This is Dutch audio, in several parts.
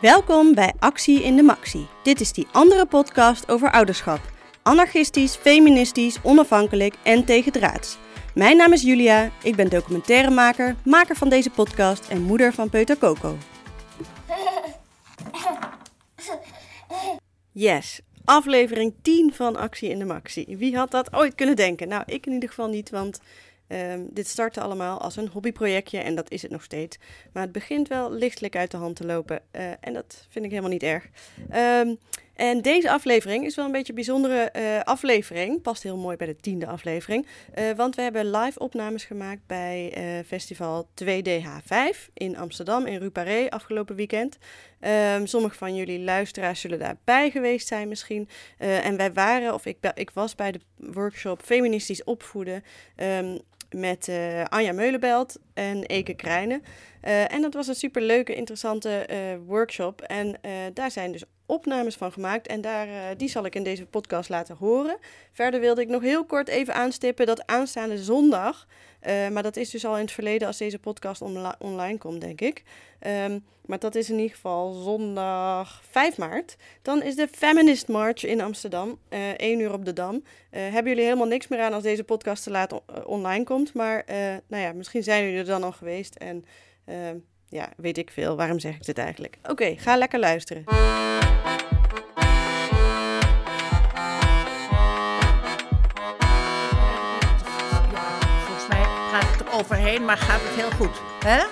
Welkom bij Actie in de Maxi. Dit is die andere podcast over ouderschap. Anarchistisch, feministisch, onafhankelijk en tegendraads. Mijn naam is Julia, ik ben documentairemaker, maker van deze podcast en moeder van Peuter Coco. Yes, aflevering 10 van Actie in de Maxi. Wie had dat ooit kunnen denken? Nou, ik in ieder geval niet, want ehm, dit startte allemaal als een hobbyprojectje en dat is het nog steeds. Maar het begint wel lichtelijk uit de hand te lopen eh, en dat vind ik helemaal niet erg. Ehm, en deze aflevering is wel een beetje een bijzondere eh, aflevering. Past heel mooi bij de tiende aflevering. Eh, want we hebben live opnames gemaakt bij festival 2DH5 in Amsterdam, in Ruparé, afgelopen weekend. Um, sommige van jullie luisteraars zullen daarbij geweest zijn misschien. en wij waren, of ik, ik was bij de workshop Feministisch Opvoeden met Anja Meulenbelt en Eke Krijnen. en dat was een super leuke, interessante workshop. En daar zijn dus opnames van gemaakt en daar, die zal ik in deze podcast laten horen. Verder wilde ik nog heel kort even aanstippen dat aanstaande zondag, uh, maar dat is dus al in het verleden als deze podcast online komt, denk ik. Um, maar dat is in ieder geval zondag 5 maart. Dan is de Feminist March in Amsterdam, uh, 1 uur op de Dam. hebben jullie helemaal niks meer aan als deze podcast te laat online komt, maar nou ja, misschien zijn jullie er dan al geweest en ehm, ja, weet ik veel. Waarom zeg ik dit eigenlijk? Oké, ga lekker luisteren. Maar gaat het heel goed. hè?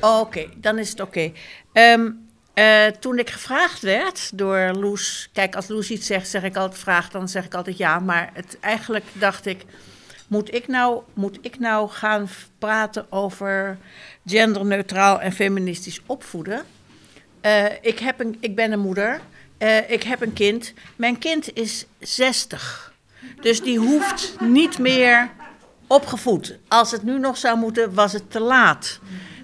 Oké, dan is het oké. Ehm, eh, toen ik gevraagd werd door Loes... Kijk, als Loes iets zegt, zeg ik altijd vraag, dan zeg ik altijd ja. Maar het, eigenlijk dacht ik moet ik, nou, moet ik nou gaan praten over genderneutraal en feministisch opvoeden? Uh, ik, heb een, ik ben een moeder, uh, ik heb een kind. Mijn kind is 60. Dus die hoeft niet meer opgevoed. Als het nu nog zou moeten, was het te laat.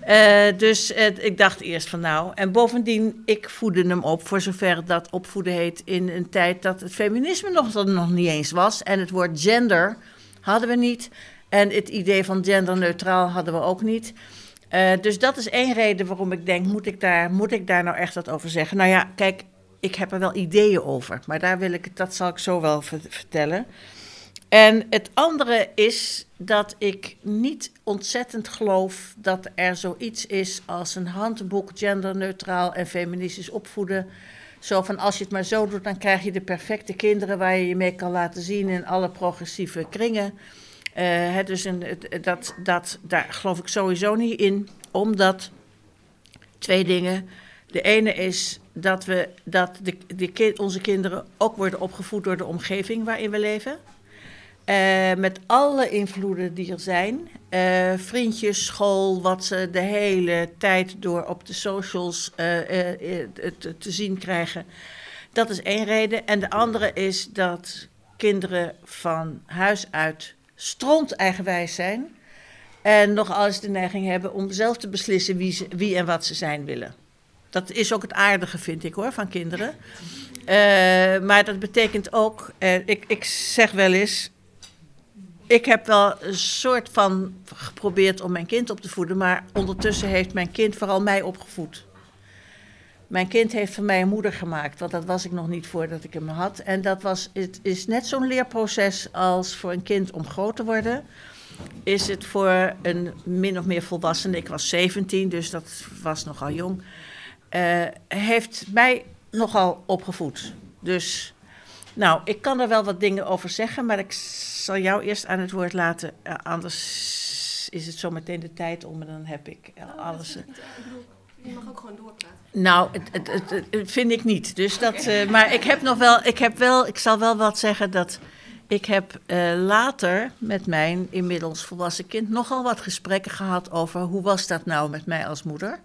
Uh, dus ik dacht eerst van nou. En bovendien, ik voedde hem op, voor zover dat opvoeden heet, in een tijd dat het feminisme nog, nog niet eens was. En het woord gender hadden we niet. En het idee van genderneutraal hadden we ook niet. Uh, dus dat is één reden waarom ik denk, moet ik, daar, moet ik daar nou echt wat over zeggen? Nou ja, kijk, ik heb er wel ideeën over, maar daar wil ik, dat zal ik zo wel vertellen. En het andere is dat ik niet ontzettend geloof dat er zoiets is als een handboek genderneutraal en feministisch opvoeden. Zo van als je het maar zo doet, dan krijg je de perfecte kinderen waar je je mee kan laten zien in alle progressieve kringen. Uh, dus een, dat, dat, daar geloof ik sowieso niet in, omdat twee dingen. De ene is dat, we, dat de, de, onze kinderen ook worden opgevoed door de omgeving waarin we leven. Uh, met alle invloeden die er zijn. Uh, vriendjes, school, wat ze de hele tijd door op de socials uh, te, te zien krijgen. Dat is één reden. En de andere is dat kinderen van huis uit stront eigenwijs zijn. En nog alles de neiging hebben om zelf te beslissen wie, wie en wat ze zijn willen. Dat is ook het aardige, vind ik hoor, van kinderen. maar dat betekent ook, ik, ik zeg wel eens, ik heb wel een soort van geprobeerd om mijn kind op te voeden, maar ondertussen heeft mijn kind vooral mij opgevoed. Mijn kind heeft van mij een moeder gemaakt, want dat was ik nog niet voordat ik hem had. En dat was, het is net zo'n leerproces als voor een kind om groot te worden. Is het voor een min of meer volwassene, ik was 17, dus dat was nogal jong, uh, heeft mij nogal opgevoed. Dus nou, ik kan er wel wat dingen over zeggen, maar ik zal jou eerst aan het woord laten. Uh, anders is het zo meteen de tijd om en dan heb ik uh, alles. Uh, je mag ook gewoon doorpraten. Nou, het, het, het, het vind ik niet. Dus dat, uh, maar ik heb nog wel, ik heb wel, ik zal wel wat zeggen dat ik heb later met mijn inmiddels volwassen kind nogal wat gesprekken gehad over hoe was dat nou met mij als moeder.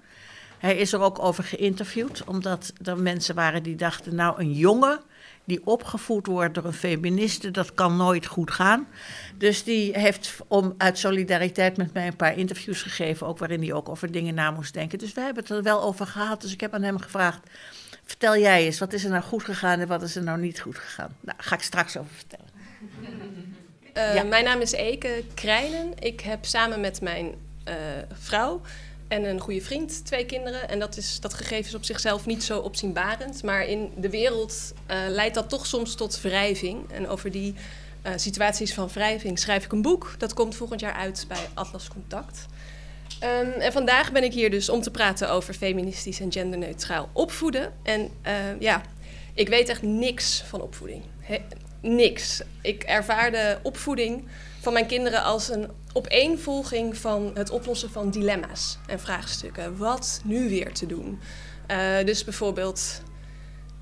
Hij is er ook over geïnterviewd, omdat er mensen waren die dachten, nou een jongen die opgevoed wordt door een feministe, dat kan nooit goed gaan. Dus die heeft om, uit solidariteit met mij een paar interviews gegeven, ook waarin hij ook over dingen na moest denken. Dus we hebben het er wel over gehad. Dus ik heb aan hem gevraagd: vertel jij eens, wat is er nou goed gegaan en wat is er nou niet goed gegaan? Nou, ga ik straks over vertellen. Uh, ja. Mijn naam is Eke Krijnen. Ik heb samen met mijn uh, vrouw en een goede vriend, twee kinderen. En dat, is, dat gegeven is op zichzelf niet zo opzienbarend. Maar in de wereld uh, leidt dat toch soms tot wrijving. En over die uh, situaties van wrijving schrijf ik een boek. Dat komt volgend jaar uit bij Atlas Contact. Um, en vandaag ben ik hier dus om te praten over feministisch en genderneutraal opvoeden. En uh, ja, ik weet echt niks van opvoeding. Niks. Ik ervaarde opvoeding van mijn kinderen als een opeenvolging van het oplossen van dilemma's en vraagstukken. Wat nu weer te doen? Uh, dus bijvoorbeeld,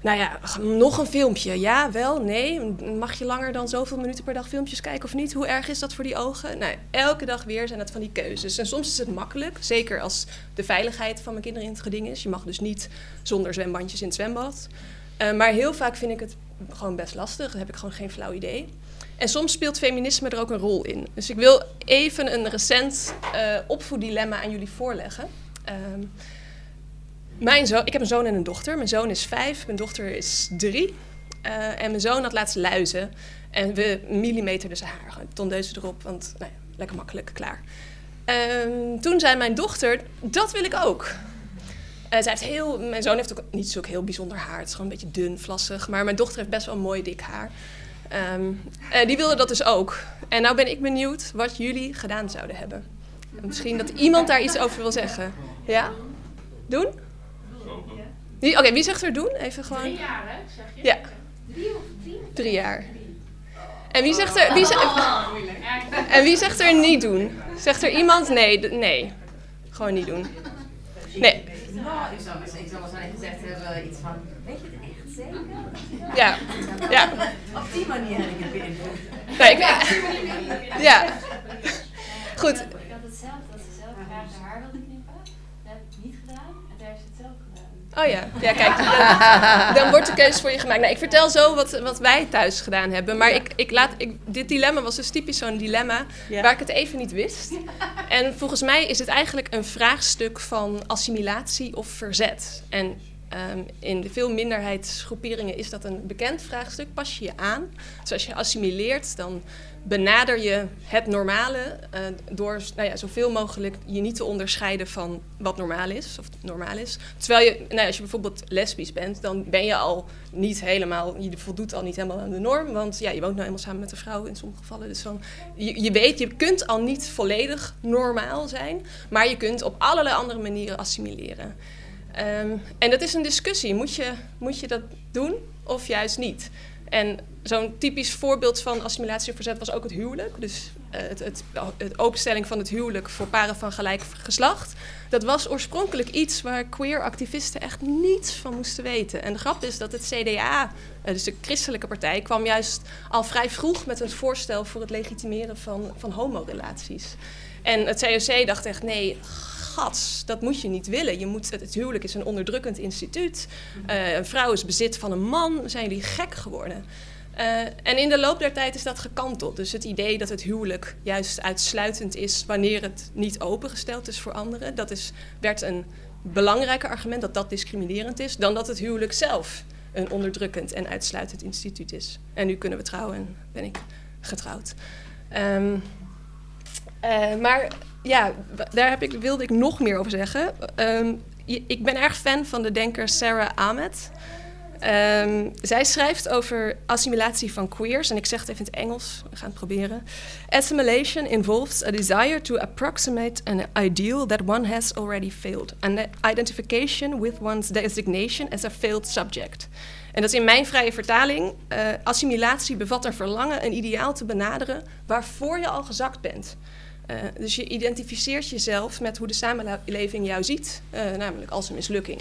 nou ja, nog een filmpje. Ja, wel, nee. Mag je langer dan zoveel minuten per dag filmpjes kijken of niet? Hoe erg is dat voor die ogen? Nou, elke dag weer zijn het van die keuzes. En soms is het makkelijk, zeker als de veiligheid van mijn kinderen in het geding is. Je mag dus niet zonder zwembandjes in het zwembad. Uh, maar heel vaak vind ik het gewoon best lastig. Dan heb ik gewoon geen flauw idee. En soms speelt feminisme er ook een rol in. Dus ik wil even een recent uh, opvoeddilemma aan jullie voorleggen. Uh, mijn zoon, ik heb een zoon en een dochter. Mijn zoon is vijf, mijn dochter is drie. Uh, en mijn zoon had laatst luizen. En we millimeterden zijn haar. Tondeuzen erop, want nou ja, lekker makkelijk, klaar. Ehm, toen zei mijn dochter, dat wil ik ook. Uh, heel, mijn zoon heeft ook niet zo heel bijzonder haar. Het is gewoon een beetje dun, vlassig. Maar mijn dochter heeft best wel mooi dik haar. Um, uh, die wilde dat dus ook. En nou ben ik benieuwd wat jullie gedaan zouden hebben. Misschien dat iemand daar iets over wil zeggen. Ja? Doen? Oké, okay, wie zegt er doen? Even gewoon. Drie jaar, hè? Zeg je? Ja. Drie of tien? Drie jaar. En wie zegt er, wie zegt, en wie zegt er niet doen? Zegt er iemand? Nee, nee. Gewoon niet doen. Nee. Nou, ik zou, ik zou waarschijnlijk gezegd hebben iets van, weet je het echt zeker? Ja. ja. Op die manier heb ik het beïnvloed. Nee, ik, ja. Goed. Ik had hetzelfde, dat ze zelf graag haar haar wilde knippen. Dat heb ik niet gedaan en daar ze het zelf gedaan. Oh ja, ja kijk, dan, dan wordt de keuze voor je gemaakt. Nou, ik vertel zo wat, wat wij thuis gedaan hebben. Maar ik, ik laat, ik, dit dilemma was dus typisch zo'n dilemma Ja. waar ik het even niet wist. En volgens mij is het eigenlijk een vraagstuk van assimilatie of verzet. En ehm, in veel minderheidsgroeperingen is dat een bekend vraagstuk. Pas je je aan? Dus als je assimileert, dan benader je het normale eh, door nou ja, zoveel mogelijk je niet te onderscheiden van wat normaal is of normaal is. Terwijl je, nou ja, als je bijvoorbeeld lesbisch bent, dan ben je al niet helemaal, je voldoet al niet helemaal aan de norm, want ja, je woont nou helemaal samen met een vrouw in sommige gevallen. Dus dan, je, je weet, je kunt al niet volledig normaal zijn, maar je kunt op allerlei andere manieren assimileren. Um, en dat is een discussie. Moet je, moet je dat doen of juist niet? En zo'n typisch voorbeeld van assimilatie verzet was ook het huwelijk. Dus uh, het, het, het, openstelling van het huwelijk voor paren van gelijk geslacht. Dat was oorspronkelijk iets waar queer activisten echt niets van moesten weten. En de grap is dat het CDA, uh, dus de christelijke partij, kwam juist al vrij vroeg met een voorstel voor het legitimeren van, van homorelaties. En het COC dacht echt, nee, gats, dat moet je niet willen. Je moet, het huwelijk is een onderdrukkend instituut. Uh, een vrouw is bezit van een man. Zijn jullie gek geworden? Uh, en in de loop der tijd is dat gekanteld. Dus het idee dat het huwelijk juist uitsluitend is wanneer het niet opengesteld is voor anderen, dat is, werd een belangrijker argument dat dat discriminerend is, dan dat het huwelijk zelf een onderdrukkend en uitsluitend instituut is. En nu kunnen we trouwen en ben ik getrouwd. Um, uh, maar ja, daar heb ik, wilde ik nog meer over zeggen. Um, ik ben erg fan van de denker Sarah Ahmed. Um, zij schrijft over assimilatie van queers, en ik zeg het even in het Engels, we gaan het proberen. Assimilation involves a desire to approximate an ideal that one has already failed, and identification with one's designation as a failed subject. En dat is in mijn vrije vertaling. Uh, assimilatie bevat een verlangen een ideaal te benaderen waarvoor je al gezakt bent. Uh, dus je identificeert jezelf met hoe de samenleving jou ziet, uh, namelijk als een mislukking.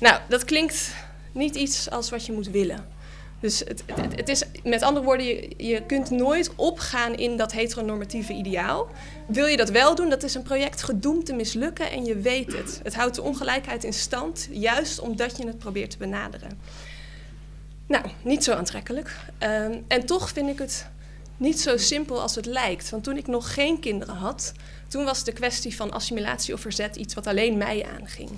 Nou, dat klinkt niet iets als wat je moet willen. Dus het, het, is, met andere woorden, je, je, kunt nooit opgaan in dat heteronormatieve ideaal. Wil je dat wel doen, dat is een project gedoemd te mislukken en je weet het. Het houdt de ongelijkheid in stand, juist omdat je het probeert te benaderen. Nou, niet zo aantrekkelijk. Um, en toch vind ik het niet zo simpel als het lijkt. Want toen ik nog geen kinderen had, toen was de kwestie van assimilatie of verzet iets wat alleen mij aanging.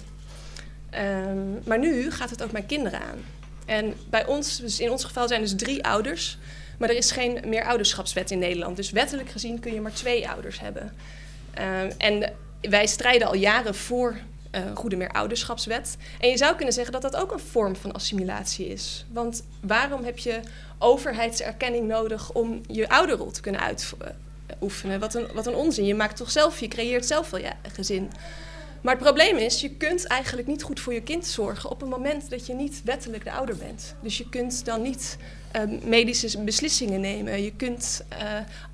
Um, maar nu gaat het ook mijn kinderen aan. En bij ons, dus in ons geval zijn dus drie ouders, maar er is geen meer ouderschapswet in Nederland. Dus wettelijk gezien kun je maar twee ouders hebben. Um, en wij strijden al jaren voor uh, goede meerouderschapswet. En je zou kunnen zeggen dat dat ook een vorm van assimilatie is. Want waarom heb je overheidserkenning nodig om je ouderrol te kunnen uitoefenen? Wat een, wat een onzin. Je maakt toch zelf, je creëert zelf wel je gezin. Maar het probleem is, je kunt eigenlijk niet goed voor je kind zorgen op het moment dat je niet wettelijk de ouder bent. Dus je kunt dan niet uh, medische beslissingen nemen. Je kunt uh,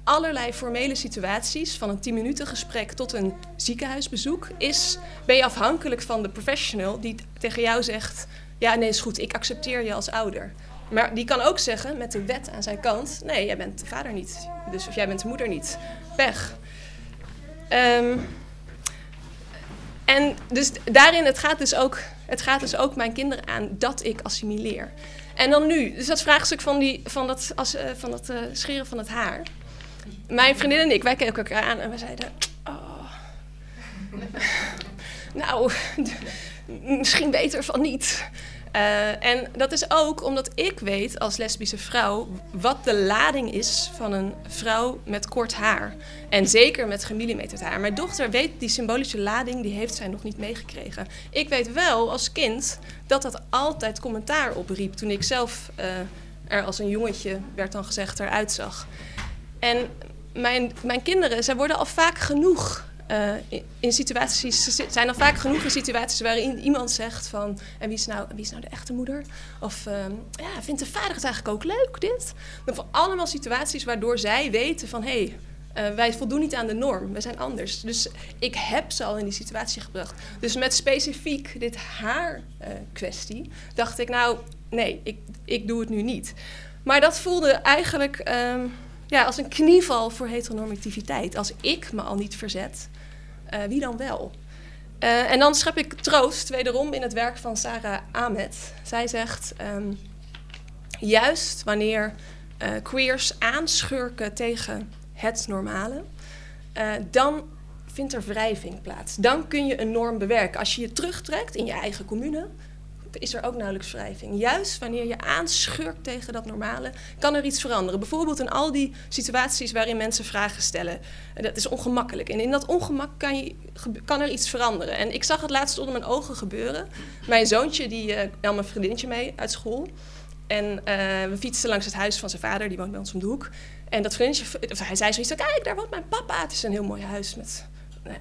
allerlei formele situaties, van een 10 minuten gesprek tot een ziekenhuisbezoek, is, ben je afhankelijk van de professional die tegen jou zegt, ja nee is goed, ik accepteer je als ouder. Maar die kan ook zeggen, met de wet aan zijn kant, nee, jij bent de vader niet. Dus of jij bent de moeder niet. Pech. Um, en dus daarin, het gaat dus, ook, het gaat dus ook mijn kinderen aan dat ik assimileer. En dan nu, dus dat vraagstuk van, die, van dat, uh, van dat uh, scheren van het haar. Mijn vriendin en ik, wij keken elkaar aan en we zeiden... Oh, nou, misschien beter van niet. Uh, en dat is ook omdat ik weet als lesbische vrouw wat de lading is van een vrouw met kort haar. En zeker met gemillimeterd haar. Mijn dochter weet die symbolische lading, die heeft zij nog niet meegekregen. Ik weet wel als kind dat dat altijd commentaar opriep toen ik zelf uh, er als een jongetje, werd dan gezegd, eruit zag. En mijn, mijn kinderen, zij worden al vaak genoeg uh, in, situaties, zijn er vaak genoeg situaties waarin iemand zegt van, en wie is nou, wie is nou de echte moeder? Of uh, ja, vindt de vader het eigenlijk ook leuk, dit? Dan voor allemaal situaties waardoor zij weten van, hé, hey, uh, wij voldoen niet aan de norm, we zijn anders. Dus ik heb ze al in die situatie gebracht. Dus met specifiek dit haar kwestie dacht ik, nou, nee, ik, ik doe het nu niet. Maar dat voelde eigenlijk um, ja, als een knieval voor heteronormativiteit. Als ik me al niet verzet, wie dan wel? Uh, en dan schep ik troost wederom in het werk van Sarah Ahmed. Zij zegt, um, juist wanneer uh, queers aanschurken tegen het normale, dan vindt er wrijving plaats. Dan kun je een norm bewerken. Als je je terugtrekt in je eigen commune, is er ook nauwelijks wrijving. Juist wanneer je aanschurkt tegen dat normale, kan er iets veranderen. Bijvoorbeeld in al die situaties waarin mensen vragen stellen. Dat is ongemakkelijk. En in dat ongemak kan, je, kan er iets veranderen. En ik zag het laatst onder mijn ogen gebeuren. Mijn zoontje die uh, nam een vriendinnetje mee uit school. En uh, we fietsten langs het huis van zijn vader, die woont bij ons om de hoek. En dat vriendinnetje, hij zei zoiets, kijk, daar woont mijn papa. Het is een heel mooi huis met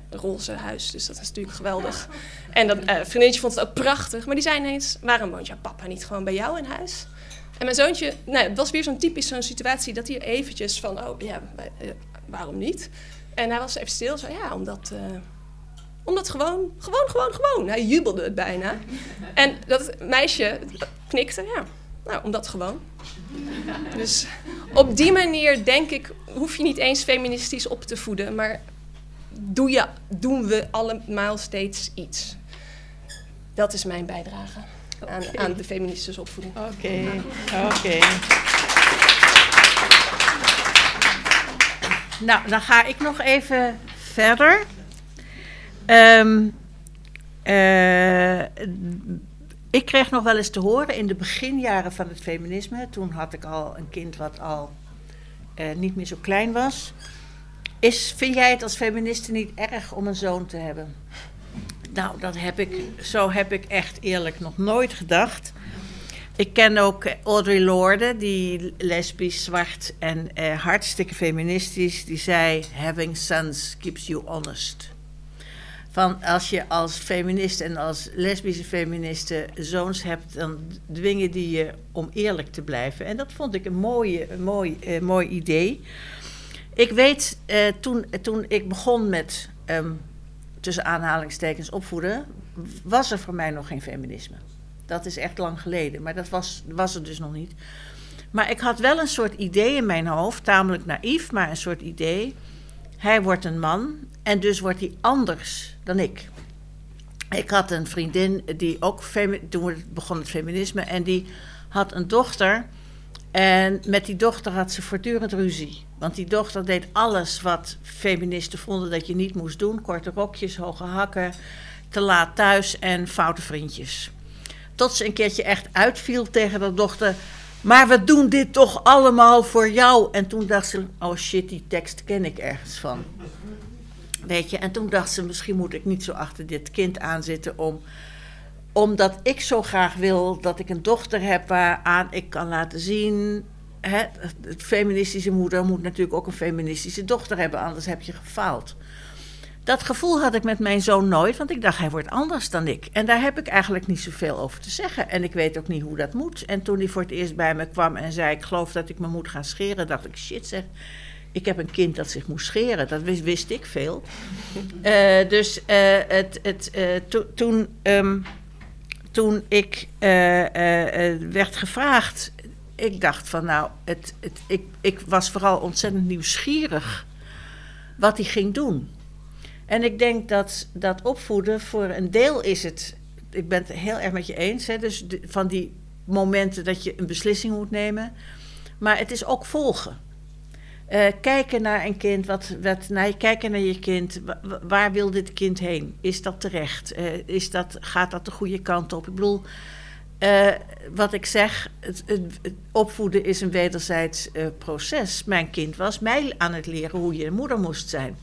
roze huis. Dus dat is natuurlijk geweldig. En dat uh, vriendinnetje vond het ook prachtig. Maar die zei ineens, waarom woont jouw papa niet gewoon bij jou in huis? En mijn zoontje, nou, het was weer zo'n typisch zo'n situatie dat hij eventjes van, oh ja, uh, waarom niet? En hij was even stil, zo ja, omdat, omdat gewoon, gewoon, gewoon, gewoon. Hij jubelde het bijna. En dat meisje knikte, ja, nou, omdat gewoon. Dus op die manier denk ik, hoef je niet eens feministisch op te voeden, maar doe je, doen we allemaal steeds iets. Dat is mijn bijdrage aan, aan de feministische opvoeding. Oké, okay. oké. Okay. Nou, dan ga ik nog even verder. Um, uh, ik kreeg nog wel eens te horen in de beginjaren van het feminisme. Toen had ik al een kind wat al uh, niet meer zo klein was. Is, vind jij het als feministe niet erg om een zoon te hebben? Nou, dat heb ik, zo heb ik echt eerlijk nog nooit gedacht. Ik ken ook Audrey Lorde, die lesbisch, zwart en eh, hartstikke feministisch. Die zei: Having sons keeps you honest. Van als je als feminist en als lesbische feministe zoons hebt, dan dwingen die je om eerlijk te blijven. En dat vond ik een, mooie, een mooi, uh, mooi idee. Ik weet, uh, toen, toen ik begon met um, tussen aanhalingstekens opvoeden, was er voor mij nog geen feminisme. Dat is echt lang geleden, maar dat was, was er dus nog niet. Maar ik had wel een soort idee in mijn hoofd, tamelijk naïef, maar een soort idee. Hij wordt een man en dus wordt hij anders dan ik. Ik had een vriendin die ook, toen begon het feminisme, en die had een dochter. En met die dochter had ze voortdurend ruzie. Want die dochter deed alles wat feministen vonden dat je niet moest doen: korte rokjes, hoge hakken, te laat thuis en foute vriendjes. Tot ze een keertje echt uitviel tegen haar dochter. Maar we doen dit toch allemaal voor jou? En toen dacht ze: oh shit, die tekst ken ik ergens van. Weet je, en toen dacht ze, misschien moet ik niet zo achter dit kind aanzitten om omdat ik zo graag wil dat ik een dochter heb waaraan ik kan laten zien. Hè, het feministische moeder moet natuurlijk ook een feministische dochter hebben, anders heb je gefaald. Dat gevoel had ik met mijn zoon nooit, want ik dacht hij wordt anders dan ik. En daar heb ik eigenlijk niet zoveel over te zeggen. En ik weet ook niet hoe dat moet. En toen hij voor het eerst bij me kwam en zei: Ik geloof dat ik me moet gaan scheren, dacht ik: Shit zeg. Ik heb een kind dat zich moest scheren, dat wist, wist ik veel. Eh, dus eh, het, het, eh, to- toen. ehm, toen ik eh, eh, eh, werd gevraagd, ik dacht van nou, het, het, ik, ik was vooral ontzettend nieuwsgierig wat hij ging doen. En ik denk dat dat opvoeden voor een deel is het, ik ben het heel erg met je eens, hè, dus van die momenten dat je een beslissing moet nemen, maar het is ook volgen. Eh, kijken naar een kind, wat, wat, naar, kijken naar je kind. Wa- wa- waar wil dit kind heen? Is dat terecht? Eh, is dat, gaat dat de goede kant op? Ik bedoel, eh, wat ik zeg, het, het, opvoeden is een wederzijds proces. Mijn kind was mij aan het leren hoe je een moeder moest zijn.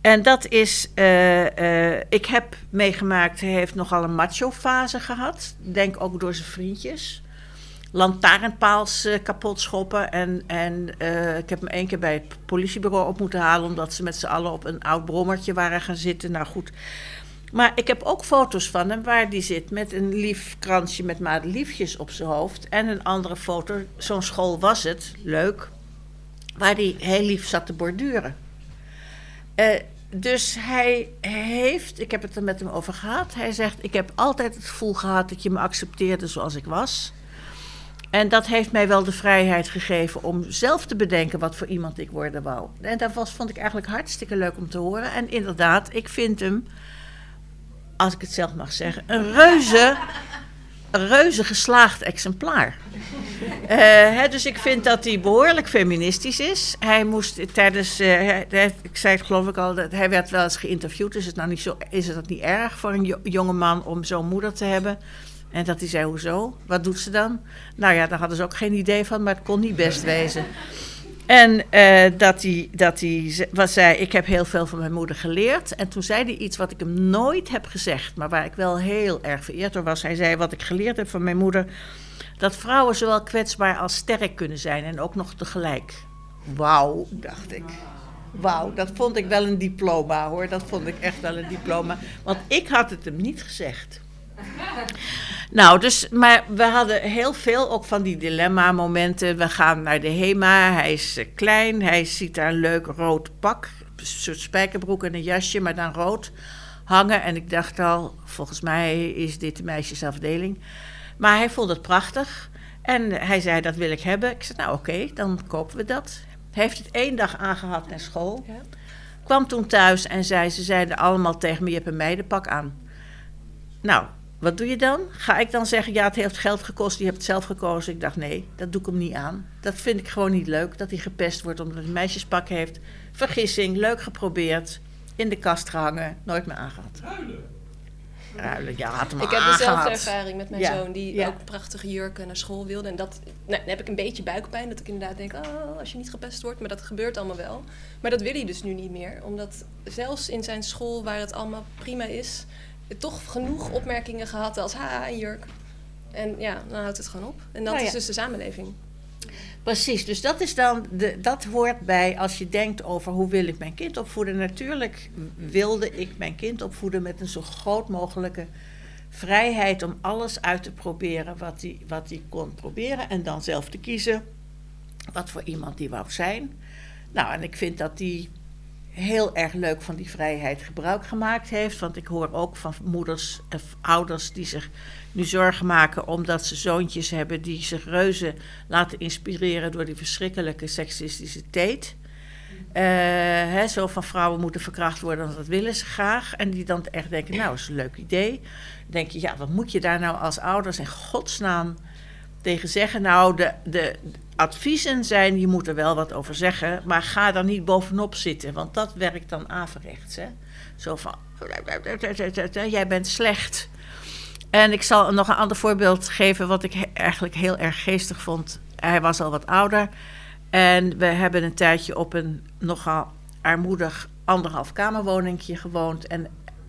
En dat is, ik heb meegemaakt, hij heeft nogal een macho-fase gehad. Denk ook door zijn vriendjes lantaarnpaals eh, kapot schoppen. En, en eh, ik heb hem één keer bij het politiebureau op moeten halen... omdat ze met z'n allen op een oud brommertje waren gaan zitten. Nou goed. Maar ik heb ook foto's van hem waar die zit... met een lief kransje met madeliefjes op zijn hoofd. En een andere foto, zo'n school was het, leuk... waar hij heel lief zat te borduren. Eh, dus hij heeft, ik heb het er met hem over gehad... hij zegt, ik heb altijd het gevoel gehad dat je me accepteerde zoals ik was... En dat heeft mij wel de vrijheid gegeven om zelf te bedenken wat voor iemand ik worden wou. En dat was, vond ik eigenlijk hartstikke leuk om te horen. En inderdaad, ik vind hem, als ik het zelf mag zeggen, een reuze, reuze geslaagd exemplaar. Eh, dus ik vind dat hij behoorlijk feministisch is. Hij moest tijdens, eh, ik zei het geloof ik al, dat hij werd wel eens geïnterviewd. Is het nou niet zo, is het niet erg voor een jo- jonge man om zo'n moeder te hebben? En dat hij zei, hoezo? Wat doet ze dan? Nou ja, daar hadden ze ook geen idee van, maar het kon niet best wezen. En eh, dat hij, dat hij ze- wat zei, ik heb heel veel van mijn moeder geleerd. En toen zei hij iets wat ik hem nooit heb gezegd, maar waar ik wel heel erg vereerd door was. Hij zei, wat ik geleerd heb van mijn moeder, dat vrouwen zowel kwetsbaar als sterk kunnen zijn en ook nog tegelijk. Wauw, dacht ik. Wauw, dat vond ik wel een diploma hoor. Dat vond ik echt wel een diploma. Want ik had het hem niet gezegd. Nou, dus, maar we hadden heel veel ook van die dilemma-momenten. We gaan naar de HEMA, hij is eh, klein, hij ziet daar een leuk rood pak, een soort spijkerbroek en een jasje, maar dan rood hangen. En ik dacht al, volgens mij is dit de meisjesafdeling. Maar hij vond het prachtig en hij zei, dat wil ik hebben. Ik zei, nou oké, dan kopen we dat. Hij heeft het één dag aangehad naar school. Ja. Kwam toen thuis en zei, ze zeiden allemaal tegen me, je hebt een meidenpak aan. Nou, wat doe je dan? Ga ik dan zeggen, ja, het heeft geld gekost, je hebt het zelf gekozen. Ik dacht, nee, dat doe ik hem niet aan. Dat vind ik gewoon niet leuk, dat hij gepest wordt omdat hij een meisjespak heeft. Vergissing, leuk geprobeerd, in de kast gehangen, nooit meer aangehad. Ruilen, ja, had hem Ik heb dezelfde ervaring met mijn Ja, zoon, die ja. ook prachtige jurken naar school wilde. En dat, nou, dan heb ik een beetje buikpijn, dat ik inderdaad denk, oh, als je niet gepest wordt. Maar dat gebeurt allemaal wel. Maar dat wil hij dus nu niet meer. Omdat zelfs in zijn school, waar het allemaal prima is, toch genoeg opmerkingen gehad als, ha, een jurk. En ja, dan houdt het gewoon op. En dat Nou ja. is dus de samenleving. Precies, dus dat is dan de, dat hoort bij als je denkt over hoe wil ik mijn kind opvoeden. Natuurlijk wilde ik mijn kind opvoeden met een zo groot mogelijke vrijheid om alles uit te proberen wat hij wat hij kon proberen en dan zelf te kiezen wat voor iemand die wou zijn. Nou, en ik vind dat die heel erg leuk van die vrijheid gebruik gemaakt heeft. Want ik hoor ook van moeders of ouders die zich nu zorgen maken omdat ze zoontjes hebben die zich reuze laten inspireren door die verschrikkelijke seksistische teet. Eh, hè, zo van vrouwen moeten verkracht worden, dat willen ze graag. En die dan echt denken, nou, is een leuk idee. Dan denk je, ja, wat moet je daar nou als ouders in godsnaam tegen zeggen? Nou, de, de adviezen zijn, je moet er wel wat over zeggen, maar ga er niet bovenop zitten, want dat werkt dan averechts. Hè? Zo van, jij bent slecht. En ik zal nog een ander voorbeeld geven, wat ik eigenlijk heel erg geestig vond. Hij was al wat ouder. En we hebben een tijdje op een nogal armoedig anderhalf kamerwoningje gewoond. En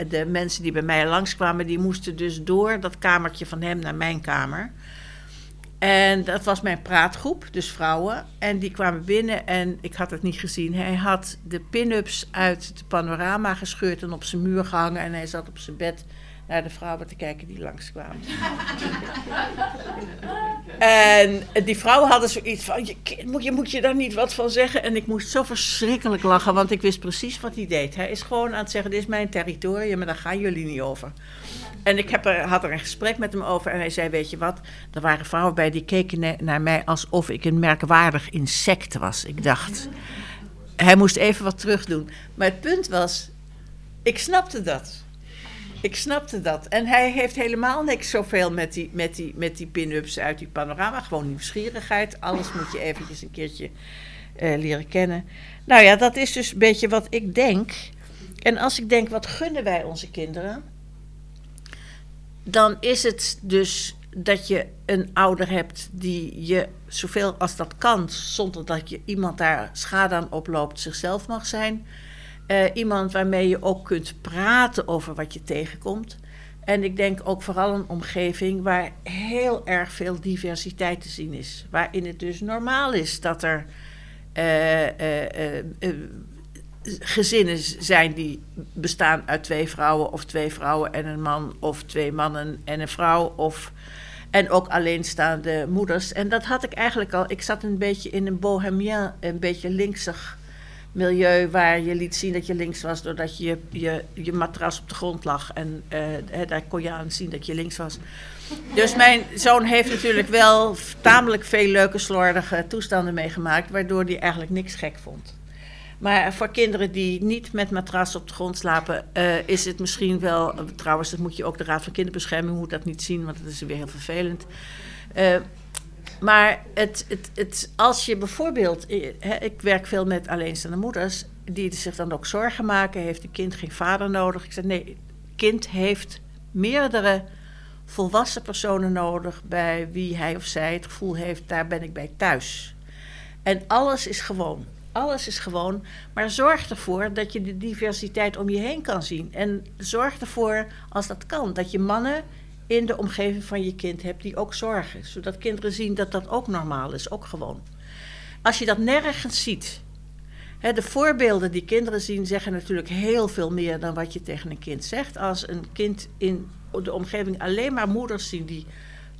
de mensen die bij mij langskwamen, die moesten dus door dat kamertje van hem naar mijn kamer. En dat was mijn praatgroep, dus vrouwen. En die kwamen binnen en ik had het niet gezien. Hij had de pin-ups uit het panorama gescheurd en op zijn muur gehangen. En hij zat op zijn bed naar de vrouwen te kijken die langskwamen. en die vrouwen hadden zoiets van, je, moet, je je daar niet wat van zeggen. En ik moest zo verschrikkelijk lachen, want ik wist precies wat hij deed. Hij is gewoon aan het zeggen, dit is mijn territorium en daar gaan jullie niet over. En ik heb er, had er een gesprek met hem over en hij zei, weet je wat, er waren vrouwen bij die keken naar mij alsof ik een merkwaardig insect was. Ik dacht, hij moest even wat terug doen. Maar het punt was, ik snapte dat. Ik snapte dat. En hij heeft helemaal niks zoveel met die, met die, met die pin-ups uit die panorama. Gewoon nieuwsgierigheid. Alles moet je eventjes een keertje uh, leren kennen. Nou ja, dat is dus een beetje wat ik denk. En als ik denk, wat gunnen wij onze kinderen? Dan is het dus dat je een ouder hebt die je zoveel als dat kan, zonder dat je iemand daar schade aan oploopt, zichzelf mag zijn. Uh, iemand waarmee je ook kunt praten over wat je tegenkomt. En ik denk ook vooral een omgeving waar heel erg veel diversiteit te zien is. Waarin het dus normaal is dat er uh, uh, gezinnen zijn die bestaan uit twee vrouwen of twee vrouwen en een man of twee mannen en een vrouw of en ook alleenstaande moeders. En dat had ik eigenlijk al. Ik zat een beetje in een bohemien, een beetje linksig milieu waar je liet zien dat je links was doordat je je, je matras op de grond lag. En uh, daar kon je aan zien dat je links was. Dus mijn zoon heeft natuurlijk wel tamelijk veel leuke, slordige toestanden meegemaakt, waardoor hij eigenlijk niks gek vond. Maar voor kinderen die niet met matras op de grond slapen, uh, is het misschien wel. Trouwens, dat moet je ook de Raad van Kinderbescherming moet dat niet zien, want dat is weer heel vervelend. Uh, maar het, het, het, als je bijvoorbeeld, hè, ik werk veel met alleenstaande moeders, die zich dan ook zorgen maken, heeft een kind geen vader nodig? Ik zeg nee, kind heeft meerdere volwassen personen nodig bij wie hij of zij het gevoel heeft, daar ben ik bij thuis. En alles is gewoon. Alles is gewoon, maar zorg ervoor dat je de diversiteit om je heen kan zien. En zorg ervoor, als dat kan, dat je mannen in de omgeving van je kind hebt die ook zorgen. Zodat kinderen zien dat dat ook normaal is, ook gewoon. Als je dat nergens ziet. Hè, de voorbeelden die kinderen zien zeggen natuurlijk heel veel meer dan wat je tegen een kind zegt. Als een kind in de omgeving alleen maar moeders zien die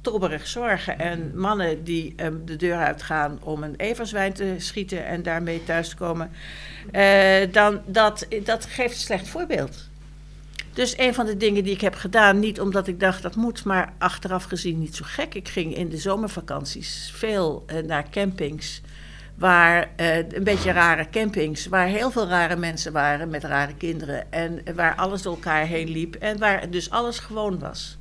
tobberig zorgen en mannen die um, de deur uitgaan om een everswijn te schieten en daarmee thuis komen, uh, dan dat, dat geeft een slecht voorbeeld. Dus een van de dingen die ik heb gedaan, niet omdat ik dacht dat moet, maar achteraf gezien niet zo gek. Ik ging in de zomervakanties veel uh, naar campings. Waar uh, een beetje rare campings, waar heel veel rare mensen waren met rare kinderen. En waar alles door elkaar heen liep en waar dus alles gewoon was.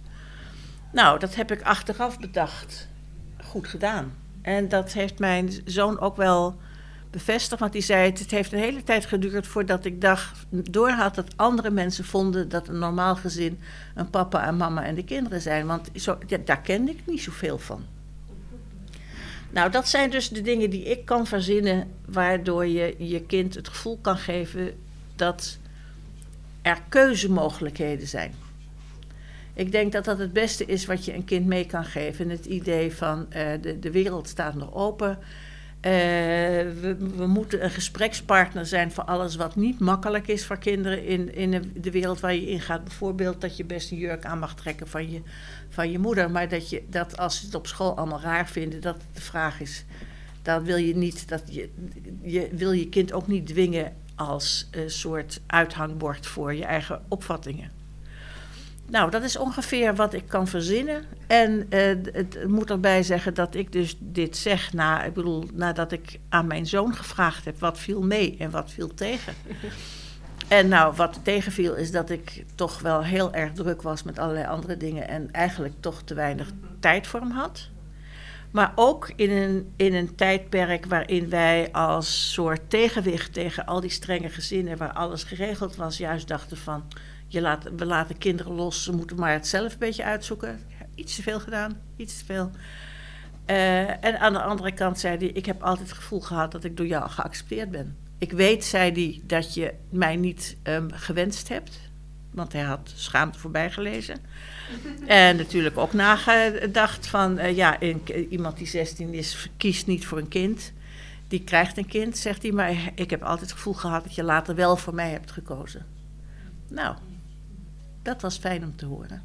Nou, dat heb ik achteraf bedacht. Goed gedaan. En dat heeft mijn zoon ook wel bevestigd. Want die zei: Het heeft een hele tijd geduurd voordat ik dacht, doorhad dat andere mensen vonden dat een normaal gezin een papa en mama en de kinderen zijn. Want zo, ja, daar kende ik niet zoveel van. Nou, dat zijn dus de dingen die ik kan verzinnen, waardoor je je kind het gevoel kan geven dat er keuzemogelijkheden zijn. Ik denk dat dat het beste is wat je een kind mee kan geven. Het idee van uh, de, de wereld staat nog open. Uh, we, moeten een gesprekspartner zijn voor alles wat niet makkelijk is voor kinderen in, in de wereld waar je in gaat. Bijvoorbeeld dat je best een jurk aan mag trekken van je, van je moeder, maar dat, je, dat als ze het op school allemaal raar vinden, dat de vraag is. Dan wil je niet dat je, je wil je kind ook niet dwingen als een soort uithangbord voor je eigen opvattingen. Nou, dat is ongeveer wat ik kan verzinnen. En uh, het moet erbij zeggen dat ik dus dit zeg na, ik bedoel, nadat ik aan mijn zoon gevraagd heb wat viel mee en wat viel tegen. En nou, wat tegenviel is dat ik toch wel heel erg druk was met allerlei andere dingen en eigenlijk toch te weinig tijd voor hem had. Maar ook in een, in een tijdperk waarin wij als soort tegenwicht tegen al die strenge gezinnen waar alles geregeld was, juist dachten van je laat, we laten kinderen los, ze moeten maar het zelf een beetje uitzoeken. Iets te veel gedaan, iets te veel. Uh, en aan de andere kant zei hij: Ik heb altijd het gevoel gehad dat ik door jou geaccepteerd ben. Ik weet, zei hij, dat je mij niet ehm, gewenst hebt. Want hij had schaamte voorbij gelezen. En natuurlijk ook nagedacht van, eh, ja, iemand die 16 is, kiest niet voor een kind. Die krijgt een kind, zegt hij, maar ik heb altijd het gevoel gehad dat je later wel voor mij hebt gekozen. Nou, dat was fijn om te horen.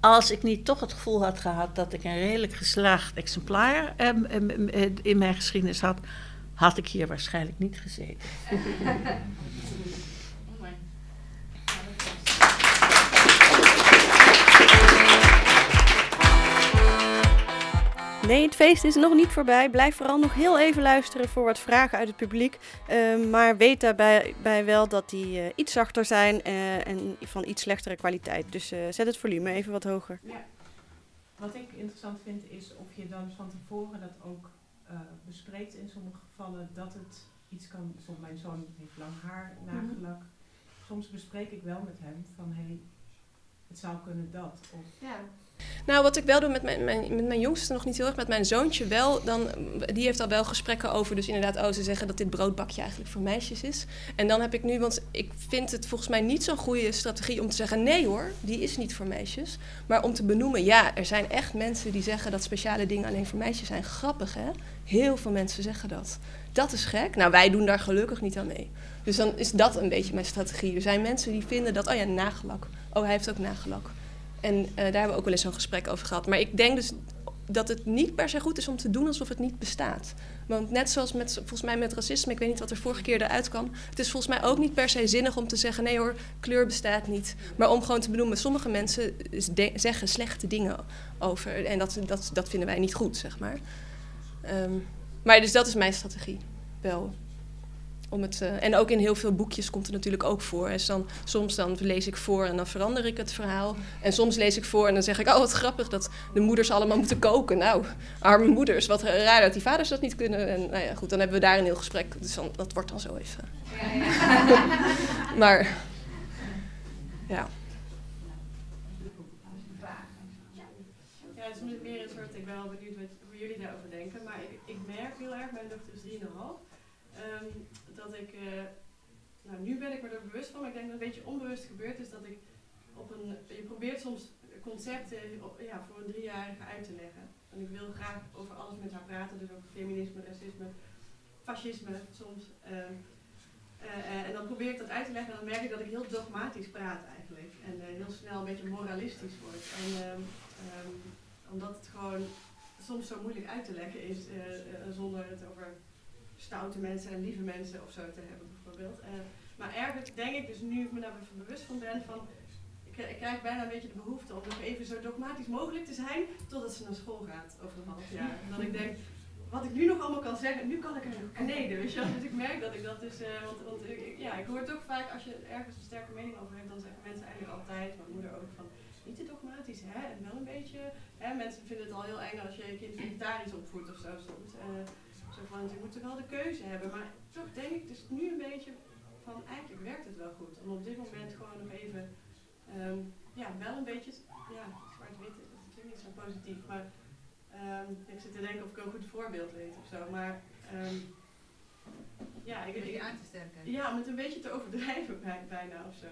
Als ik niet toch het gevoel had gehad dat ik een redelijk geslaagd exemplaar ehm, ehm, ehm, in mijn geschiedenis had, had ik hier waarschijnlijk niet gezeten. Nee, het feest is nog niet voorbij. Blijf vooral nog heel even luisteren voor wat vragen uit het publiek. Ehm, maar weet daarbij bij wel dat die eh, iets zachter zijn eh, en van iets slechtere kwaliteit. Dus eh, zet het volume even wat hoger. Wat ik interessant vind is of je dan van tevoren dat ook eh, bespreekt in sommige gevallen dat het iets kan. Soms mijn zoon heeft lang haar, nagellak. Soms bespreek ik wel met hem van hé, hey, het zou kunnen dat. Of Nou, wat ik wel doe met mijn, mijn, met mijn jongste nog niet heel erg, met mijn zoontje wel, dan, die heeft al wel gesprekken over, dus inderdaad, oh, ze zeggen dat dit broodbakje eigenlijk voor meisjes is. En dan heb ik nu, want ik vind het volgens mij niet zo'n goede strategie om te zeggen, nee hoor, die is niet voor meisjes. Maar om te benoemen, ja, er zijn echt mensen die zeggen dat speciale dingen alleen voor meisjes zijn. Grappig hè? Heel veel mensen zeggen dat. Dat is gek. Nou, wij doen daar gelukkig niet aan mee. Dus dan is dat een beetje mijn strategie. Er zijn mensen die vinden dat, oh ja, nagellak. Oh, hij heeft ook nagellak. En eh, daar hebben we ook wel eens zo'n gesprek over gehad. Maar ik denk dus dat het niet per se goed is om te doen alsof het niet bestaat. Want net zoals met, volgens mij met racisme, ik weet niet wat er vorige keer eruit kwam. Het is volgens mij ook niet per se zinnig om te zeggen: nee hoor, kleur bestaat niet. Maar om gewoon te benoemen: sommige mensen zeggen slechte dingen over. En dat, dat, dat vinden wij niet goed, zeg maar. Ehm, maar dus dat is mijn strategie. Wel. Om het, eh, en ook in heel veel boekjes komt het natuurlijk ook voor. Dus dan, soms dan lees ik voor en dan verander ik het verhaal. En soms lees ik voor en dan zeg ik... oh, wat grappig dat de moeders allemaal moeten koken. Nou, arme moeders, wat raar dat die vaders dat niet kunnen. En nou ja, goed, dan hebben we daar een heel gesprek. Dus dan, dat wordt dan zo even. maar, ja. Ja, het is meer een soort, ik ben wel benieuwd wat, hoe jullie daarover denken. Maar ik, ik merk heel erg, mijn dochter is 3,5, ehm, ik, eh, nou nu ben ik me er bewust van, maar ik denk dat het een beetje onbewust gebeurd is dat ik op een, je probeert soms concepten ja, voor een driejarige uit te leggen. En ik wil graag over alles met haar praten, dus over feminisme, racisme, fascisme soms. ehm, eh, eh, en dan probeer ik dat uit te leggen en dan merk ik dat ik heel dogmatisch praat eigenlijk. En heel snel een beetje moralistisch word. En, ehm, ehm, omdat het gewoon soms zo moeilijk uit te leggen is zonder het over stoute mensen en lieve mensen of zo te hebben bijvoorbeeld. Eh, maar ergens denk ik dus nu ik me daar even bewust van ben van ik, ik krijg bijna een beetje de behoefte om nog even zo dogmatisch mogelijk te zijn totdat ze naar school gaat over een half jaar. Dat ik denk, wat ik nu nog allemaal kan zeggen, nu kan ik er nog kneden, weet je. Dus ik merk dat ik dat dus, eh, want, want ik, ja, ik hoor toch vaak als je ergens een sterke mening over hebt, dan zeggen mensen eigenlijk altijd, mijn moeder ook, van niet te dogmatisch, hè, en wel een beetje, hè, mensen vinden het al heel eng als je je kind vegetarisch opvoedt of zo soms. Eh, zo van, ze moeten wel de keuze hebben, maar toch denk ik dus nu een beetje van, eigenlijk werkt het wel goed. Om op dit moment gewoon nog even, ehm, ja, wel een beetje, ja, zwart-wit, dat is natuurlijk niet zo positief, maar ehm, ik zit te denken of ik een goed voorbeeld weet of zo, maar ehm, ja, ik, ik, aan te sterken. ja, om het een beetje te overdrijven bij- bijna of zo.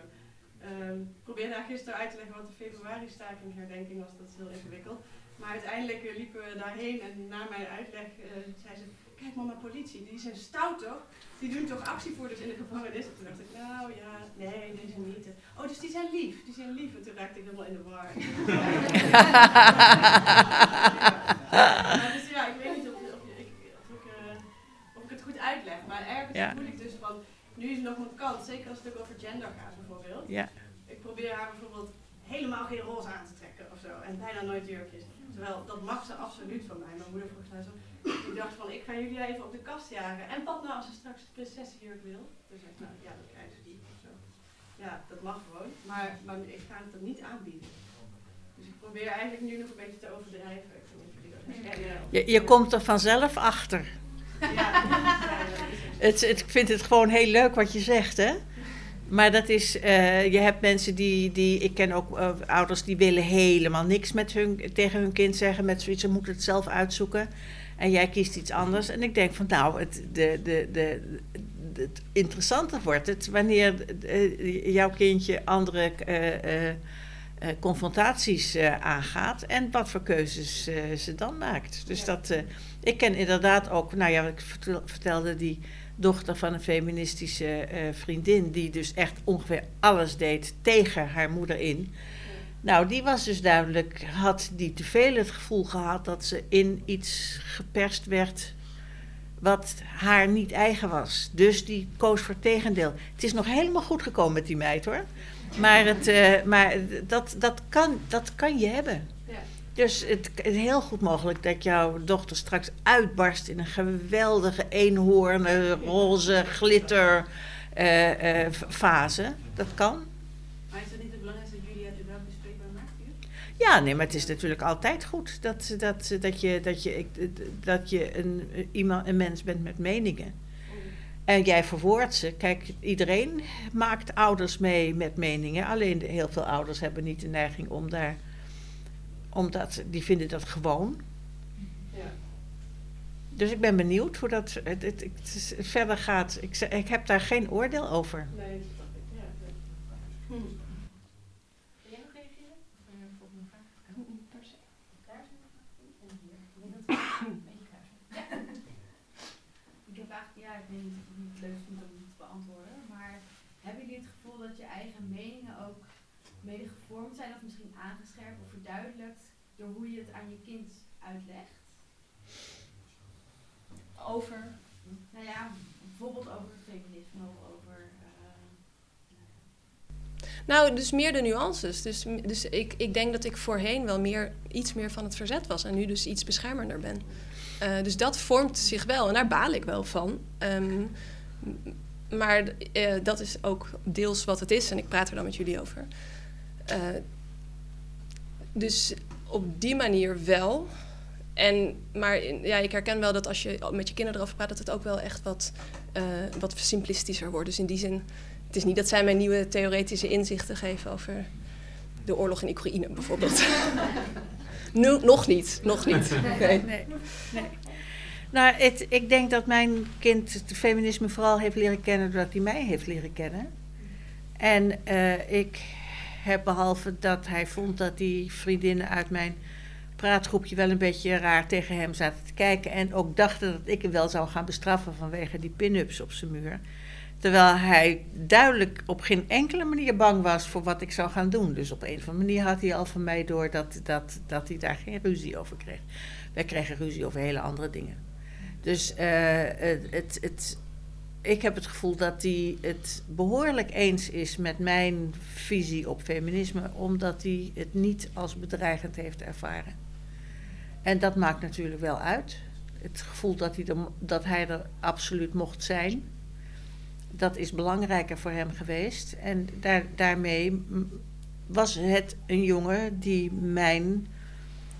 Ik probeerde daar gisteren uit te leggen wat de februari-staking herdenking was, dat is heel ingewikkeld. Maar uiteindelijk eh, liepen we daarheen en na mijn uitleg eh, zei ze, kijk mama, politie, die zijn stout toch? Die doen toch actievoerders in de gevangenis? En toen dacht ik, nou ja, nee, deze niet. Oh, dus die zijn lief, die zijn lief. En toen raakte ik helemaal in de war. Ja, dus ja, ik weet niet of, of, ik, of, ik, eh, of ik het goed uitleg, maar ergens Ja. voel ik dus van, nu is er nog een kans, zeker als het ook over gender gaat bijvoorbeeld. Ja. Ik probeer haar bijvoorbeeld helemaal geen roze aan te trekken of zo, en bijna nooit jurkjes. Terwijl, dat mag ze absoluut van mij. Mijn moeder vroeg mij zo, ik dacht van, ik ga jullie even op de kast jagen. En wat nou als ze straks de prinsessenjurk wil? Toen zei ik, nou ja, dan krijgen ze die of zo. Ja, dat mag gewoon, maar, maar ik ga het er niet aanbieden. Dus ik probeer eigenlijk nu nog een beetje te overdrijven. Je, je komt er vanzelf achter. Ja. Het, het, ik vind het gewoon heel leuk wat je zegt, hè? Maar dat is, eh, je hebt mensen die, die ik ken ook eh, ouders die willen helemaal niks met hun, tegen hun kind zeggen, met zoiets, ze moeten het zelf uitzoeken. En jij kiest iets anders. En ik denk van, nou, het, de, de, de, het interessanter wordt het wanneer eh, jouw kindje andere eh, eh, confrontaties aangaat en wat voor keuzes ze dan maakt. Dus dat, ik ken inderdaad ook, nou ja, ik vertel- vertelde die dochter van een feministische vriendin, die dus echt ongeveer alles deed tegen haar moeder in. Nou, die was dus duidelijk, had die te veel het gevoel gehad dat ze in iets geperst werd wat haar niet eigen was. Dus die koos voor het tegendeel. Het is nog helemaal goed gekomen met die meid hoor. Maar, het, eh, maar dat, dat, kan, dat kan je hebben. Ja. Dus het is heel goed mogelijk dat jouw dochter straks uitbarst in een geweldige eenhoorn, roze glitter eh, eh, fase. Dat kan. Maar is het niet het belangrijkste dat jullie het überhaupt bespreekbaar maakt hier? Ja, nee, maar het is natuurlijk altijd goed dat, dat, dat je, dat je, ik- dat je een, iemand, een mens bent met meningen. En jij verwoordt ze. Kijk, iedereen maakt ouders mee met meningen. Alleen heel veel ouders hebben niet de neiging om daar. Omdat die vinden dat gewoon. Ja. Dus ik ben benieuwd hoe dat het, het, het verder gaat. Ik, ik heb daar geen oordeel over. Nee, dat snap ik. Ja, nee. Wil jij nog reageren? Of wil je een volgende vraag? Per se. Daar is een vraag. En hier. Ik denk dat we een beetje klaar zijn. Ik heb eigenlijk, ja, ik weet niet of het leuk vindt om het te beantwoorden, maar hebben jullie het gevoel dat je eigen meningen ook mede gevormd zijn of misschien aangescherpt of verduidelijkt door hoe je het aan je kind uitlegt? Over. Nou ja, bijvoorbeeld over feminisme of over. eh, Nou, dus meer de nuances. Dus, dus ik, ik denk dat ik voorheen wel meer, iets meer van het verzet was en nu dus iets beschermender ben. Eh, dus dat vormt zich wel en daar baal ik wel van. Ehm, maar eh, dat is ook deels wat het is en ik praat er dan met jullie over. Dus op die manier wel. En, maar ja, ik herken wel dat als je met je kinderen erover praat, dat het ook wel echt wat, eh, wat simplistischer wordt. Dus in die zin, het is niet dat zij mij nieuwe theoretische inzichten geven over de oorlog in Oekraïne bijvoorbeeld. nu, nog niet, nog niet. Nee, nee, nee. Nou, het, ik denk dat mijn kind het feminisme vooral heeft leren kennen doordat hij mij heeft leren kennen. En eh, ik heb behalve dat hij vond dat die vriendinnen uit mijn praatgroepje wel een beetje raar tegen hem zaten te kijken. En ook dachten dat ik hem wel zou gaan bestraffen vanwege die pin-ups op zijn muur. Terwijl hij duidelijk op geen enkele manier bang was voor wat ik zou gaan doen. Dus op een of andere manier had hij al van mij door dat, dat, dat hij daar geen ruzie over kreeg. Wij kregen ruzie over hele andere dingen. Dus eh, het, het, het, ik heb het gevoel dat hij het behoorlijk eens is met mijn visie op feminisme, omdat hij het niet als bedreigend heeft ervaren. En dat maakt natuurlijk wel uit. Het gevoel dat hij er, dat hij er absoluut mocht zijn, dat is belangrijker voor hem geweest. En daar, daarmee was het een jongen die mijn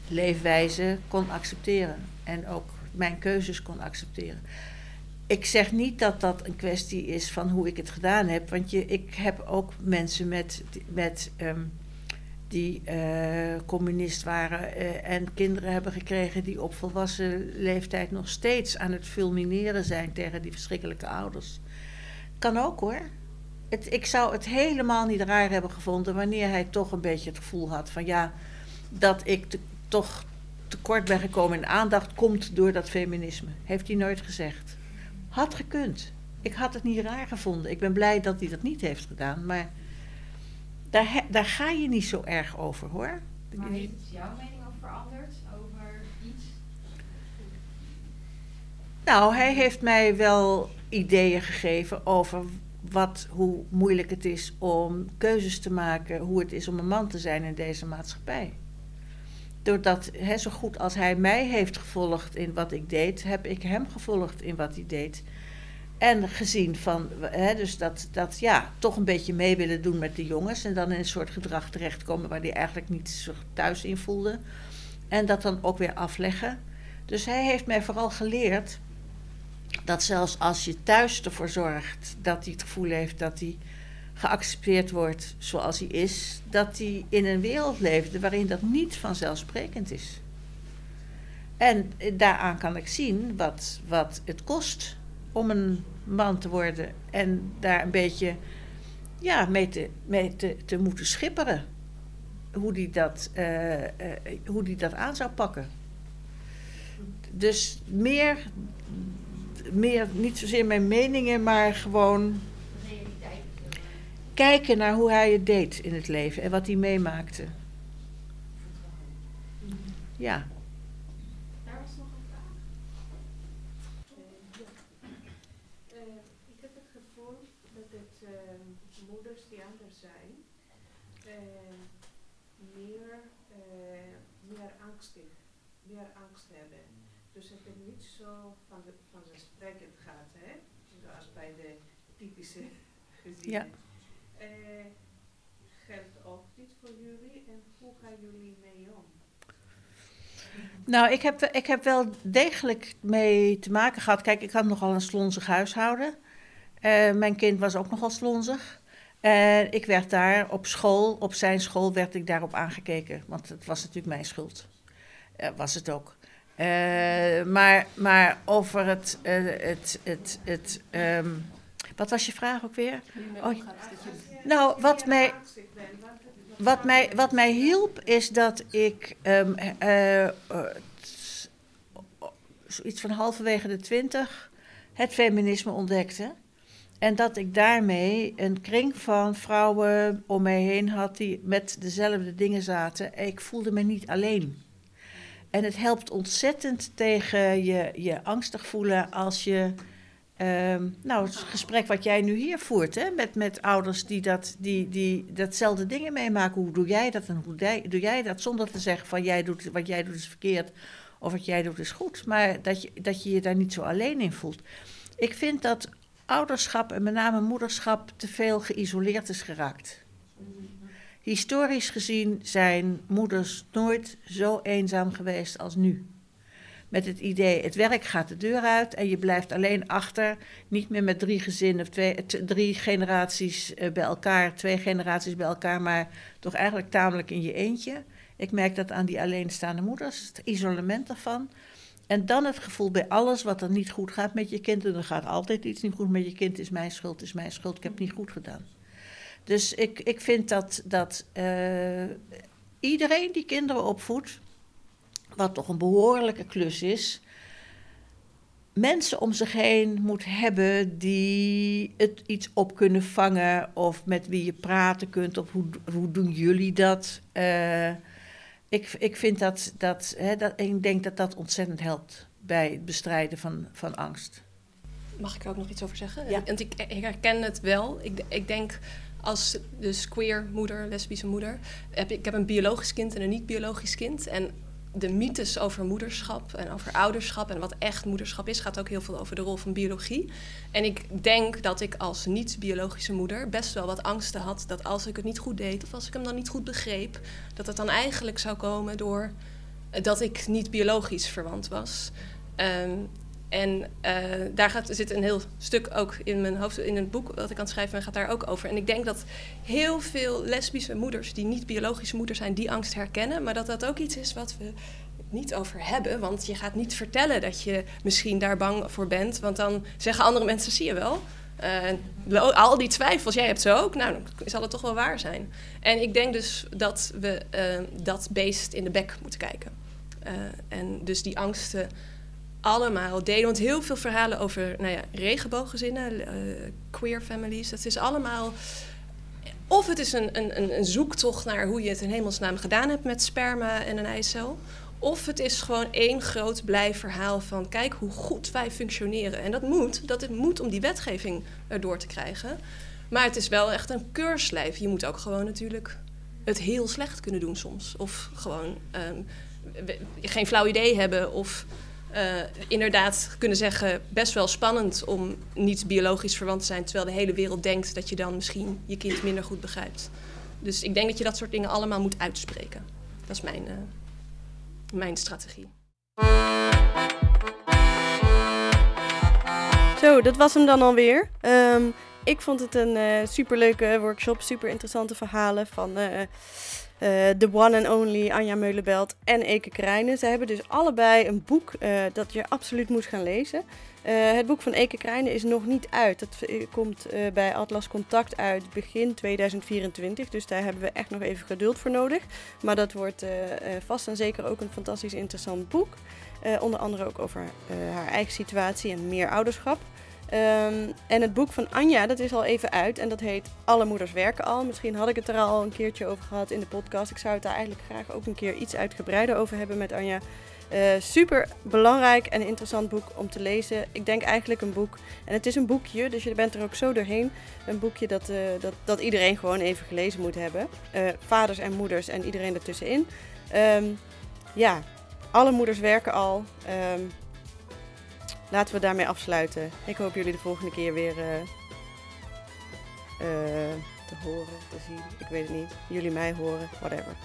leefwijze kon accepteren. En ook mijn keuzes kon accepteren. Ik zeg niet dat dat een kwestie is van hoe ik het gedaan heb. Want je, ik heb ook mensen met, met, ehm, die eh, communist waren eh, en kinderen hebben gekregen die op volwassen leeftijd nog steeds aan het fulmineren zijn tegen die verschrikkelijke ouders. Kan ook hoor. Het, ik zou het helemaal niet raar hebben gevonden wanneer hij toch een beetje het gevoel had van ja, dat ik toch tekort ben gekomen in aandacht komt door dat feminisme. Heeft hij nooit gezegd. Had gekund. Ik had het niet raar gevonden. Ik ben blij dat hij dat niet heeft gedaan. Maar daar, he- daar ga je niet zo erg over hoor. Maar heeft jouw mening ook veranderd over iets? Nou, hij heeft mij wel ideeën gegeven over wat, hoe moeilijk het is om keuzes te maken, hoe het is om een man te zijn in deze maatschappij. Doordat, hè, zo goed als hij mij heeft gevolgd in wat ik deed, heb ik hem gevolgd in wat hij deed. En gezien van, dus dat, dat ja, toch een beetje mee willen doen met de jongens en dan in een soort gedrag terechtkomen waar hij eigenlijk niet thuis in voelde. En dat dan ook weer afleggen. Dus hij heeft mij vooral geleerd dat zelfs als je thuis ervoor zorgt dat hij het gevoel heeft dat hij geaccepteerd wordt zoals hij is, dat hij in een wereld leefde waarin dat niet vanzelfsprekend is. En daaraan kan ik zien wat, wat het kost om een man te worden en daar een beetje ja, mee, te, mee te, te moeten schipperen. Hoe die, dat, eh, eh, hoe die dat aan zou pakken. Dus meer, meer, niet zozeer mijn meningen, maar gewoon. Kijken naar hoe hij het deed in het leven en wat hij meemaakte. Ja. Daar was nog een vraag. Eh, ik heb het gevoel dat het eh, moeders die anders zijn, eh, meer, eh, meer angstig, meer angst hebben. Dus dat het niet zo van de, vanzelfsprekend gaat, hè? Zoals bij de typische gezinnen. Eh, geldt ook dit voor jullie en hoe gaan jullie mee om? Nou, ik heb, ik heb wel degelijk mee te maken gehad. Kijk, ik had nogal een slonzig huishouden. Eh, mijn kind was ook nogal slonzig. En ik werd daar op school, op zijn school, werd ik daarop aangekeken. Want het was natuurlijk mijn schuld. Eh, was het ook. Eh, maar, maar over het. eh, het, het, het ehm, wat was je vraag ook weer? Oh, nou, wat mij, wat, mij, wat mij hielp is dat ik ehm, eh, eh, t- zoiets van halverwege de twintig het feminisme ontdekte. En dat ik daarmee een kring van vrouwen om mij heen had die met dezelfde dingen zaten. En ik voelde me niet alleen. En het helpt ontzettend tegen je, je angstig voelen als je. Ehm, nou, het gesprek wat jij nu hier voert, hè, met, met ouders die, dat, die, die datzelfde dingen meemaken. Hoe doe jij dat en hoe doe jij dat? Zonder te zeggen van jij doet, wat jij doet is verkeerd of wat jij doet is goed. Maar dat je, dat je je daar niet zo alleen in voelt. Ik vind dat ouderschap en met name moederschap te veel geïsoleerd is geraakt. Historisch gezien zijn moeders nooit zo eenzaam geweest als nu. Met het idee, het werk gaat de deur uit en je blijft alleen achter. Niet meer met drie gezinnen of twee, drie generaties eh, bij elkaar, twee generaties bij elkaar, maar toch eigenlijk tamelijk in je eentje. Ik merk dat aan die alleenstaande moeders, het isolement daarvan. En dan het gevoel bij alles wat er niet goed gaat met je kind. En er gaat altijd iets niet goed met je kind. Is mijn schuld, is mijn schuld. Ik heb het niet goed gedaan. Dus ik, ik vind dat, dat eh, iedereen die kinderen opvoedt, wat toch een behoorlijke klus is, mensen om zich heen moet hebben die het iets op kunnen vangen of met wie je praten kunt of hoe, hoe doen jullie dat. Eh, ik, ik vind dat, dat, hè, dat, ik denk dat dat ontzettend helpt bij het bestrijden van, van angst. Mag ik er ook nog iets over zeggen? Ja. Want ik, ik herken het wel. Ik, ik denk als dus queer moeder, lesbische moeder, heb ik, ik heb een biologisch kind en een niet-biologisch kind. En de mythes over moederschap en over ouderschap en wat echt moederschap is, gaat ook heel veel over de rol van biologie. En ik denk dat ik als niet-biologische moeder best wel wat angsten had dat als ik het niet goed deed of als ik hem dan niet goed begreep, dat het dan eigenlijk zou komen door dat ik niet biologisch verwant was. Ehm, en eh, daar gaat, zit een heel stuk ook in mijn hoofd, in het boek dat ik aan het schrijven ben, gaat daar ook over. En ik denk dat heel veel lesbische moeders die niet biologische moeder zijn, die angst herkennen. Maar dat dat ook iets is wat we niet over hebben. Want je gaat niet vertellen dat je misschien daar bang voor bent. Want dan zeggen andere mensen, zie je wel. eh, al die twijfels, jij hebt ze ook. Nou, dan zal het toch wel waar zijn. En ik denk dus dat we eh, dat beest in de bek moeten kijken. En dus die angsten allemaal delen. Want heel veel verhalen over nou ja, regenbooggezinnen, eh, queer families, dat is allemaal. Of het is een, een, een- zoektocht naar hoe je het in hemelsnaam gedaan hebt met sperma en een eicel. Of het is gewoon één groot blij verhaal van kijk hoe goed wij functioneren. En dat moet, dat het moet om die wetgeving erdoor te krijgen. Maar het is wel echt een keurslijf. Je moet ook gewoon natuurlijk het heel slecht kunnen doen soms. Of gewoon ehm, geen flauw idee hebben. Of eh, inderdaad kunnen zeggen, best wel spannend om niet biologisch verwant te zijn, terwijl de hele wereld denkt dat je dan misschien je kind minder goed begrijpt. Dus ik denk dat je dat soort dingen allemaal moet uitspreken. Dat is mijn, eh, mijn strategie. Zo, dat was hem dan alweer. Ehm ik vond het een eh superleuke workshop, super interessante verhalen van eh, eh, One and Only Anja Meulenbelt en Eke Krijnen. Ze hebben dus allebei een boek eh, dat je absoluut moet gaan lezen. Eh, het boek van Eke Krijnen is nog niet uit. Dat komt bij Atlas Contact uit begin 2024. Dus daar hebben we echt nog even geduld voor nodig. Maar dat wordt vast en zeker ook een fantastisch interessant boek. Onder andere ook over haar eigen situatie en meer ouderschap. Ehm, en het boek van Anja, dat is al even uit en dat heet Alle moeders werken al. Misschien had ik het er al een keertje over gehad in de podcast. Ik zou het daar eigenlijk graag ook een keer iets uitgebreider over hebben met Anja. Eh, super belangrijk en interessant boek om te lezen. Ik denk eigenlijk een boek, en het is een boekje, dus je bent er ook zo doorheen. Een boekje dat, eh, dat, dat iedereen gewoon even gelezen moet hebben. Eh, vaders en moeders en iedereen ertussenin. Ehm, ja, alle moeders werken al. Ehm, laten we daarmee afsluiten. Ik hoop jullie de volgende keer weer eh, eh, te horen, te zien. Ik weet het niet. Jullie mij horen, whatever.